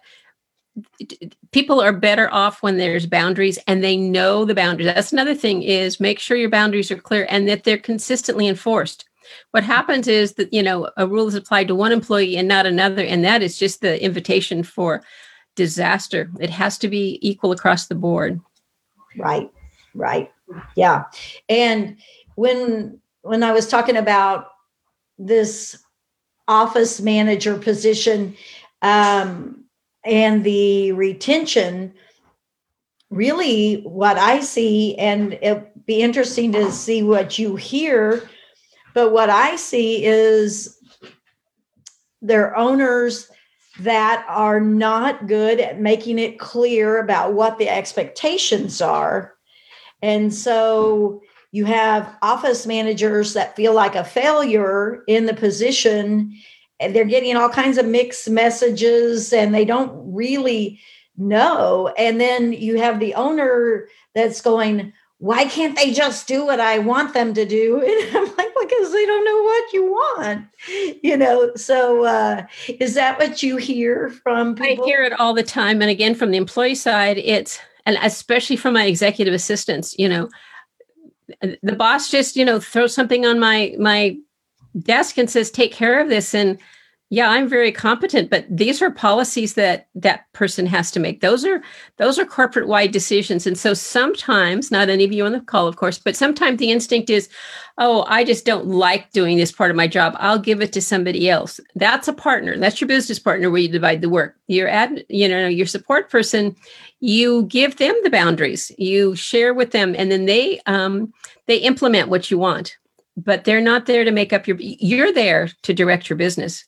people are better off when there's boundaries and they know the boundaries. That's another thing is make sure your boundaries are clear and that they're consistently enforced. What happens is that you know a rule is applied to one employee and not another, and that is just the invitation for disaster. It has to be equal across the board. Right, right, yeah, and when when I was talking about this office manager position um, and the retention, really what I see, and it'd be interesting to see what you hear. But what I see is their owners that are not good at making it clear about what the expectations are. And so you have office managers that feel like a failure in the position and they're getting all kinds of mixed messages and they don't really know. And then you have the owner that's going, why can't they just do what I want them to do? And I'm like, because they don't know what you want, you know. So, uh, is that what you hear from people? I hear it all the time. And again, from the employee side, it's, and especially from my executive assistants, you know, the boss just, you know, throws something on my, my desk and says, take care of this. And yeah i'm very competent but these are policies that that person has to make. Those are those are corporate wide decisions. And so sometimes not any of you on the call of course but sometimes the instinct is oh i just don't like doing this part of my job. I'll give it to somebody else. That's a partner. That's your business partner where you divide the work. Your ad you know your support person you give them the boundaries. You share with them and then they um they implement what you want. But they're not there to make up your you're there to direct your business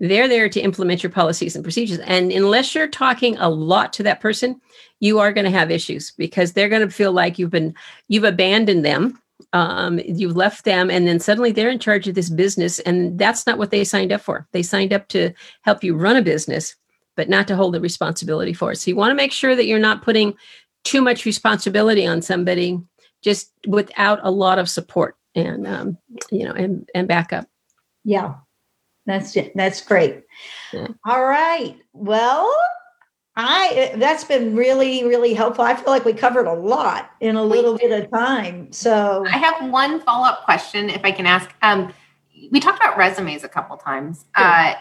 they're there to implement your policies and procedures. And unless you're talking a lot to that person, you are going to have issues because they're going to feel like you've been you've abandoned them. Um, you've left them, and then suddenly they're in charge of this business, and that's not what they signed up for. They signed up to help you run a business, but not to hold the responsibility for it. So you want to make sure that you're not putting too much responsibility on somebody just without a lot of support and um, you know and and backup. Yeah, that's it. That's great. Yeah. All right. Well, I that's been really really helpful. I feel like we covered a lot in a little bit of time. So I have one follow up question, if I can ask. Um, we talked about resumes a couple times, sure. uh,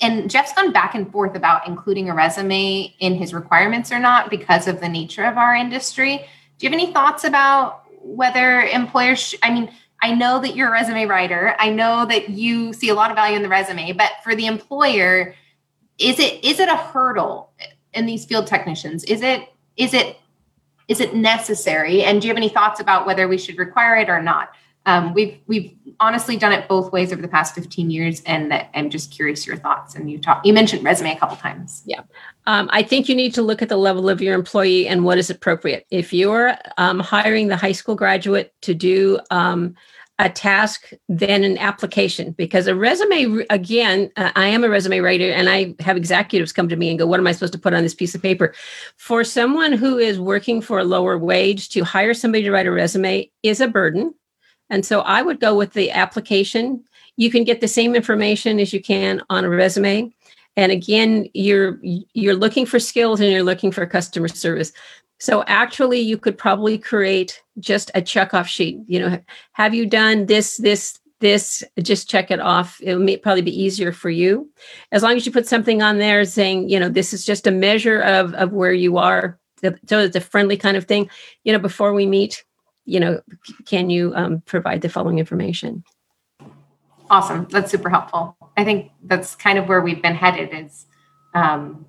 and Jeff's gone back and forth about including a resume in his requirements or not because of the nature of our industry. Do you have any thoughts about whether employers? Sh- I mean I know that you're a resume writer. I know that you see a lot of value in the resume, but for the employer, is it is it a hurdle in these field technicians? Is it is it is it necessary? And do you have any thoughts about whether we should require it or not? Um, we've we've honestly done it both ways over the past 15 years, and I'm just curious your thoughts. And you talk you mentioned resume a couple times. Yeah, um, I think you need to look at the level of your employee and what is appropriate. If you're um, hiring the high school graduate to do um, a task then an application. Because a resume again i am a resume writer and i have executives come to me and go what am i supposed to put on this piece of paper? For someone who is working for a lower wage to hire somebody to write a resume is a burden. And so i would go with the application. You can get the same information as you can on a resume and again you're you're looking for skills and you're looking for customer service so actually, you could probably create just a check off sheet. You know, have you done this, this, this? Just check it off. It may probably be easier for you, as long as you put something on there saying, you know, this is just a measure of of where you are. So it's a friendly kind of thing. You know, before we meet, you know, can you um, provide the following information? Awesome. That's super helpful. I think that's kind of where we've been headed. Is um,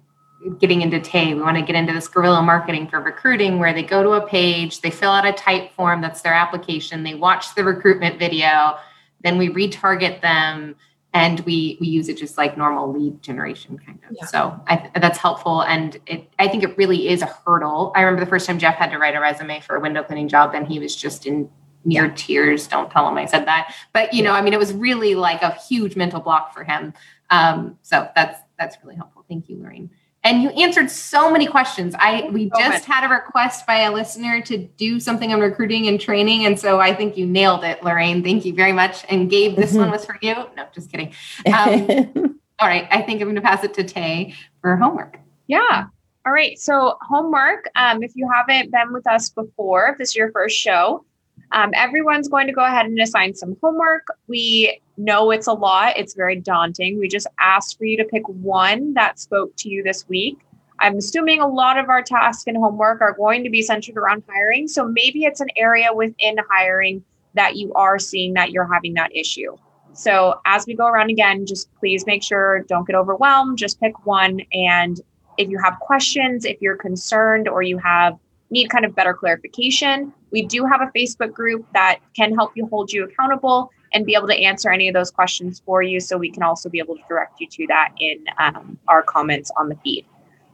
getting into Tay. We want to get into this guerrilla marketing for recruiting where they go to a page, they fill out a type form, that's their application, they watch the recruitment video, then we retarget them and we we use it just like normal lead generation kind of. Yeah. So I, that's helpful and it I think it really is a hurdle. I remember the first time Jeff had to write a resume for a window cleaning job and he was just in near tears. Don't tell him I said that. But you know, I mean it was really like a huge mental block for him. Um, so that's that's really helpful. Thank you, Lorraine and you answered so many questions. I we just had a request by a listener to do something on recruiting and training, and so I think you nailed it, Lorraine. Thank you very much. And Gabe, this mm-hmm. one was for you. No, just kidding. Um, all right, I think I'm going to pass it to Tay for homework. Yeah. All right. So homework. Um, if you haven't been with us before, if this is your first show, um, everyone's going to go ahead and assign some homework. We know it's a lot, it's very daunting. We just asked for you to pick one that spoke to you this week. I'm assuming a lot of our tasks and homework are going to be centered around hiring. So maybe it's an area within hiring that you are seeing that you're having that issue. So as we go around again, just please make sure don't get overwhelmed, just pick one. And if you have questions, if you're concerned or you have need kind of better clarification, we do have a Facebook group that can help you hold you accountable and be able to answer any of those questions for you. So we can also be able to direct you to that in um, our comments on the feed.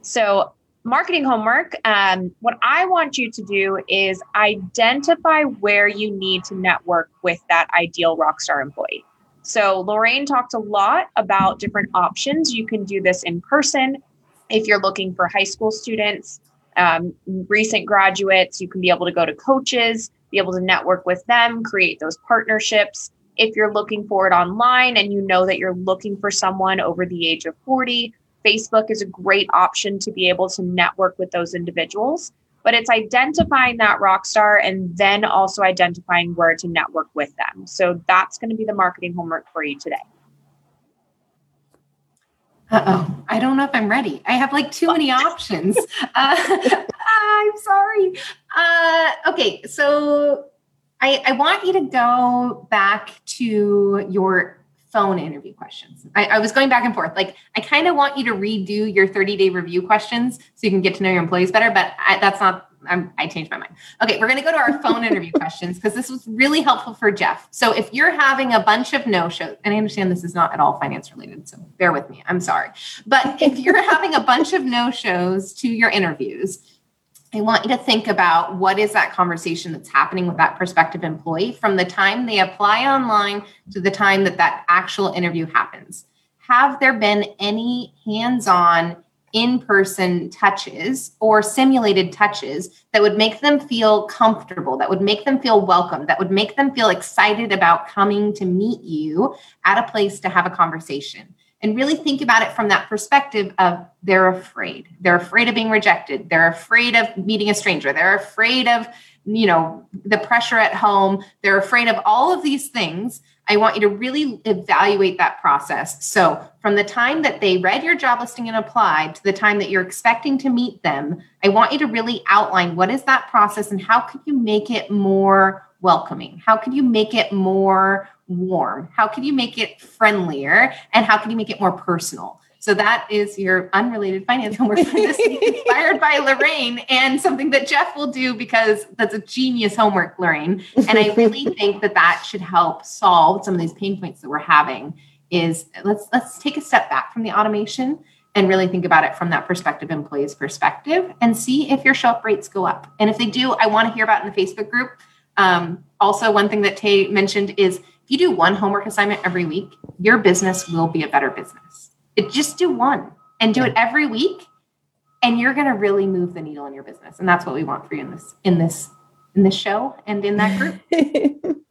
So, marketing homework, um, what I want you to do is identify where you need to network with that ideal rockstar employee. So, Lorraine talked a lot about different options. You can do this in person if you're looking for high school students, um, recent graduates, you can be able to go to coaches, be able to network with them, create those partnerships. If you're looking for it online and you know that you're looking for someone over the age of 40, Facebook is a great option to be able to network with those individuals. But it's identifying that rock star and then also identifying where to network with them. So that's going to be the marketing homework for you today. Uh oh. I don't know if I'm ready. I have like too many options. Uh, I'm sorry. Uh, okay. So I, I want you to go back to your phone interview questions. I, I was going back and forth. Like, I kind of want you to redo your 30 day review questions so you can get to know your employees better, but I, that's not I'm, i changed my mind. Okay, we're going to go to our phone interview questions because this was really helpful for Jeff. So if you're having a bunch of no shows, and I understand this is not at all finance related, so bear with me. I'm sorry. But if you're having a bunch of no shows to your interviews, I want you to think about what is that conversation that's happening with that prospective employee from the time they apply online to the time that that actual interview happens. Have there been any hands on in person touches or simulated touches that would make them feel comfortable, that would make them feel welcome, that would make them feel excited about coming to meet you at a place to have a conversation. And really think about it from that perspective of they're afraid. They're afraid of being rejected. They're afraid of meeting a stranger. They're afraid of, you know, the pressure at home. They're afraid of all of these things I want you to really evaluate that process. So, from the time that they read your job listing and applied to the time that you're expecting to meet them, I want you to really outline what is that process and how could you make it more welcoming? How could you make it more warm? How can you make it friendlier? And how can you make it more personal? So that is your unrelated finance homework for this week, inspired by Lorraine, and something that Jeff will do because that's a genius homework, Lorraine. And I really think that that should help solve some of these pain points that we're having. Is let's let's take a step back from the automation and really think about it from that perspective, employee's perspective, and see if your show up rates go up. And if they do, I want to hear about in the Facebook group. Um, also, one thing that Tay mentioned is if you do one homework assignment every week, your business will be a better business. It, just do one and do it every week and you're going to really move the needle in your business. And that's what we want for you in this in this in this show and in that group.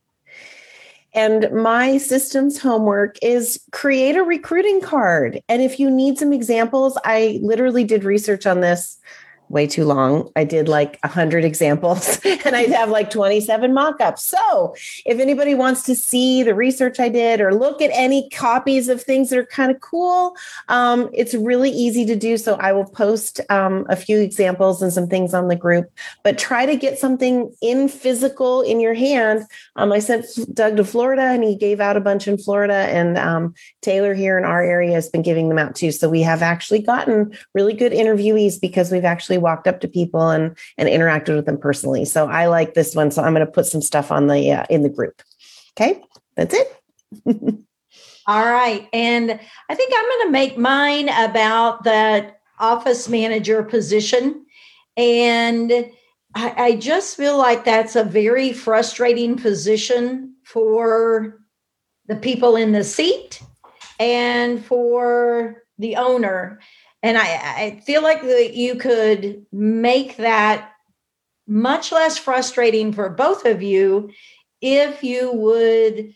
And my systems homework is create a recruiting card. And if you need some examples i literally did research on this way too long. I did like 100 examples and I'd have like 27 mock ups. So, if anybody wants to see the research I did or look at any copies of things that are kind of cool, um, it's really easy to do. So, I will post um, a few examples and some things on the group, but try to get something in physical in your hand. Um, I sent Doug to Florida and he gave out a bunch in Florida, and um, Taylor here in our area has been giving them out too. So, we have actually gotten really good interviewees because we've actually walked up to people and and interacted with them personally. So I like this one. So I'm going to put some stuff on the uh, in the group. Okay, that's it. All right, and I think I'm going to make mine about that office manager position, and I, I just feel like that's a very frustrating position for the people in the seat and for the owner and I, I feel like that you could make that much less frustrating for both of you if you would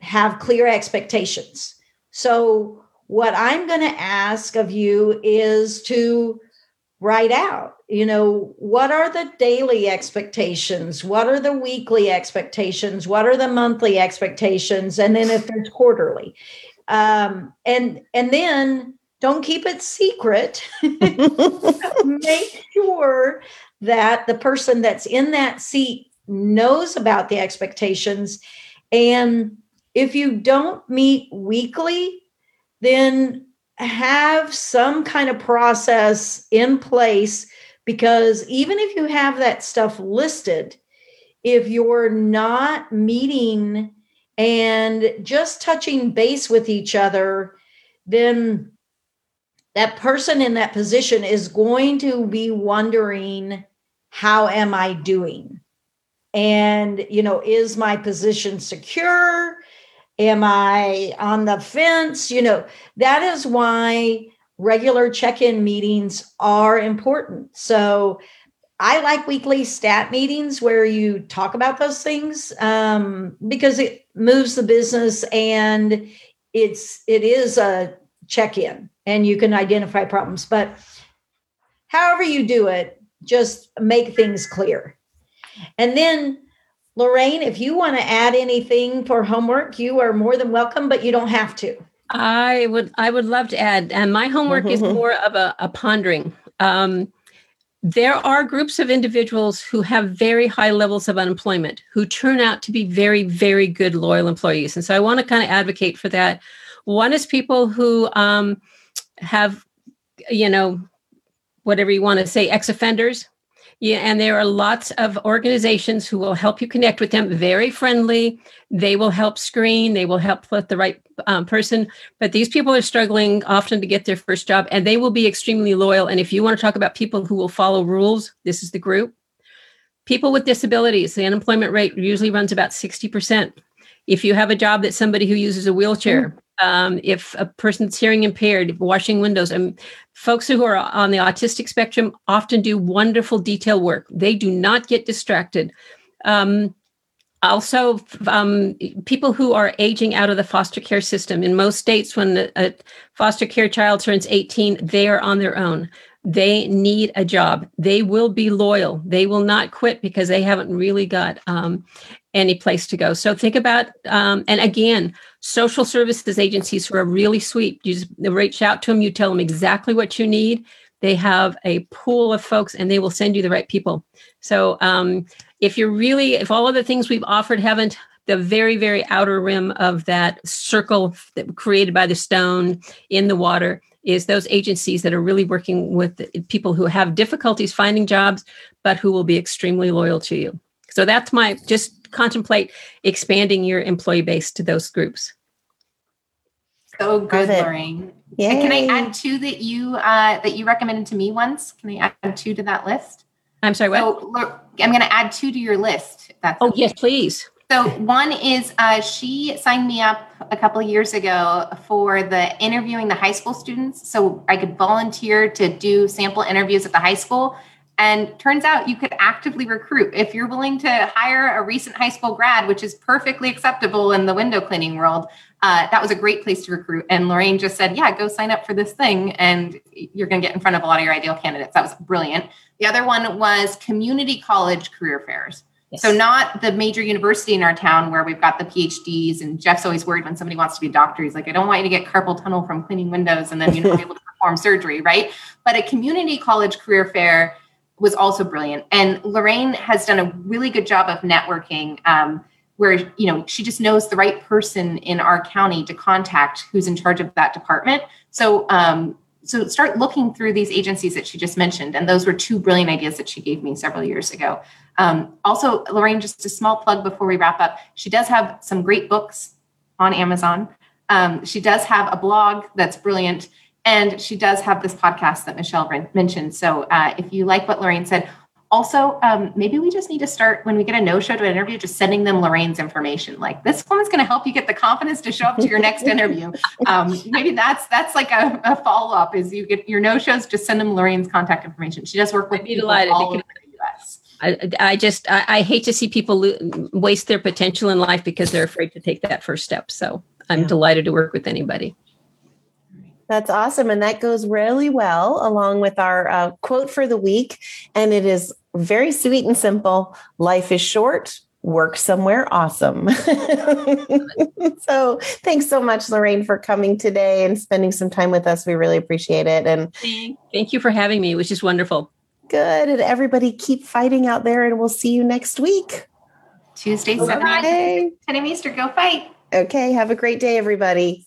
have clear expectations. So, what I'm going to ask of you is to write out, you know, what are the daily expectations? What are the weekly expectations? What are the monthly expectations? And then if there's quarterly. Um, and and then don't keep it secret. Make sure that the person that's in that seat knows about the expectations. And if you don't meet weekly, then have some kind of process in place because even if you have that stuff listed, if you're not meeting and just touching base with each other, then that person in that position is going to be wondering, how am I doing? And, you know, is my position secure? Am I on the fence? You know, that is why regular check in meetings are important. So I like weekly stat meetings where you talk about those things um, because it moves the business and it's it is a check in and you can identify problems. But however you do it, just make things clear. And then Lorraine, if you want to add anything for homework, you are more than welcome, but you don't have to. I would I would love to add, and my homework is more of a, a pondering. Um, there are groups of individuals who have very high levels of unemployment who turn out to be very, very good loyal employees. And so I want to kind of advocate for that. One is people who um, have, you know, whatever you want to say, ex offenders. Yeah, and there are lots of organizations who will help you connect with them. Very friendly. They will help screen. They will help put the right um, person. But these people are struggling often to get their first job, and they will be extremely loyal. And if you want to talk about people who will follow rules, this is the group. People with disabilities, the unemployment rate usually runs about sixty percent. If you have a job that somebody who uses a wheelchair, um, if a person's hearing impaired, washing windows, and folks who are on the autistic spectrum often do wonderful detail work. They do not get distracted. Um, also, um, people who are aging out of the foster care system. In most states, when a, foster care child turns 18, they are on their own. They need a job. They will be loyal. They will not quit because they haven't really got um, any place to go. So think about, um, and again, social services agencies who are really sweet. You just reach out to them, you tell them exactly what you need. They have a pool of folks and they will send you the right people. So um, if you're really, if all of the things we've offered haven't, the very, very outer rim of that circle that created by the stone in the water is those agencies that are really working with people who have difficulties finding jobs, but who will be extremely loyal to you. So that's my just contemplate expanding your employee base to those groups. So good, Love it. Lorraine. Yay. And Can I add two that you uh, that you recommended to me once? Can I add two to that list? I'm sorry, what? So I'm going to add two to your list. That's oh, okay. yes, please. So one is uh, she signed me up a couple of years ago for the interviewing the high school students, so I could volunteer to do sample interviews at the high school. And turns out you could actively recruit if you're willing to hire a recent high school grad, which is perfectly acceptable in the window cleaning world. Uh, that was a great place to recruit. And Lorraine just said, "Yeah, go sign up for this thing, and you're going to get in front of a lot of your ideal candidates." That was brilliant. The other one was community college career fairs. So not the major university in our town where we've got the PhDs and Jeff's always worried when somebody wants to be a doctor. He's like, I don't want you to get carpal tunnel from cleaning windows and then you're not able to perform surgery, right? But a community college career fair was also brilliant. And Lorraine has done a really good job of networking um, where, you know, she just knows the right person in our county to contact who's in charge of that department. So um, so start looking through these agencies that she just mentioned and those were two brilliant ideas that she gave me several years ago um, also lorraine just a small plug before we wrap up she does have some great books on amazon um, she does have a blog that's brilliant and she does have this podcast that michelle mentioned so uh, if you like what lorraine said also um, maybe we just need to start when we get a no-show to an interview just sending them lorraine's information like this woman's going to help you get the confidence to show up to your next interview um, maybe that's that's like a, a follow-up is you get your no-shows just send them lorraine's contact information she does work with I'd be people delighted all over the us I, I just, I, I hate to see people lo- waste their potential in life because they're afraid to take that first step. So I'm Yeah. delighted to work with anybody. That's awesome. And that goes really well along with our uh, quote for the week. And it is very sweet and simple life is short, work somewhere awesome. so thanks so much, Lorraine, for coming today and spending some time with us. We really appreciate it. And Thank you for having me, which is wonderful. good. And everybody keep fighting out there. And we'll see you next week. tuesday 7 a.m. Okay. 10 a.m easter go fight Okay. Have a great day, everybody.